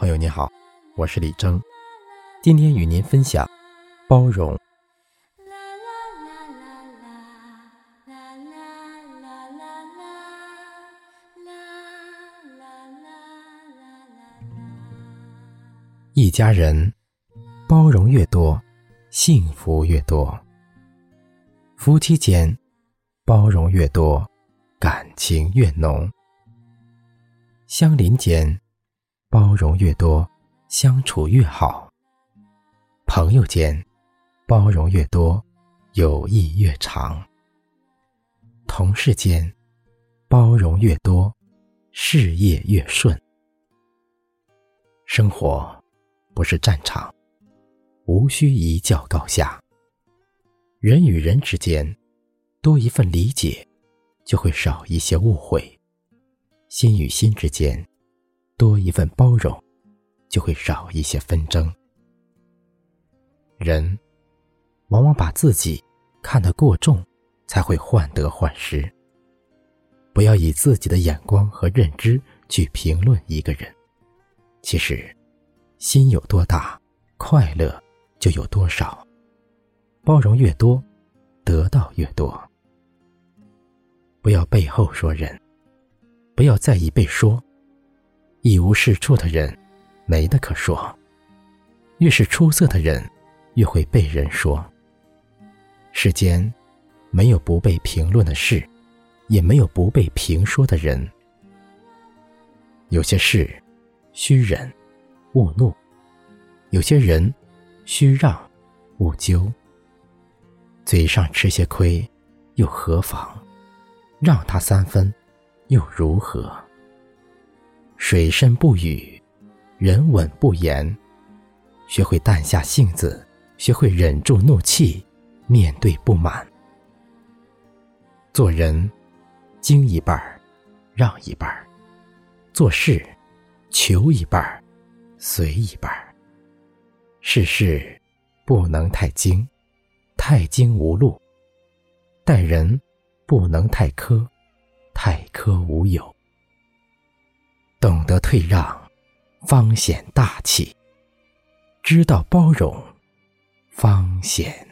朋友你好，我是李征，今天与您分享包容。一家人包容越多，幸福越多；夫妻间包容越多，感情越浓；相邻间包容越多，相处越好；朋友间包容越多，友谊越长；同事间包容越多，事业越顺。生活。不是战场，无需一较高下。人与人之间，多一份理解，就会少一些误会；心与心之间，多一份包容，就会少一些纷争。人往往把自己看得过重，才会患得患失。不要以自己的眼光和认知去评论一个人，其实。心有多大，快乐就有多少。包容越多，得到越多。不要背后说人，不要在意被说。一无是处的人，没得可说。越是出色的人，越会被人说。世间没有不被评论的事，也没有不被评说的人。有些事，需忍。勿怒，有些人需让，勿纠。嘴上吃些亏，又何妨？让他三分，又如何？水深不语，人稳不言。学会淡下性子，学会忍住怒气，面对不满。做人，精一半儿，让一半儿；做事，求一半儿。随一半儿，世事不能太精，太精无路；待人不能太苛，太苛无有。懂得退让，方显大气；知道包容，方显。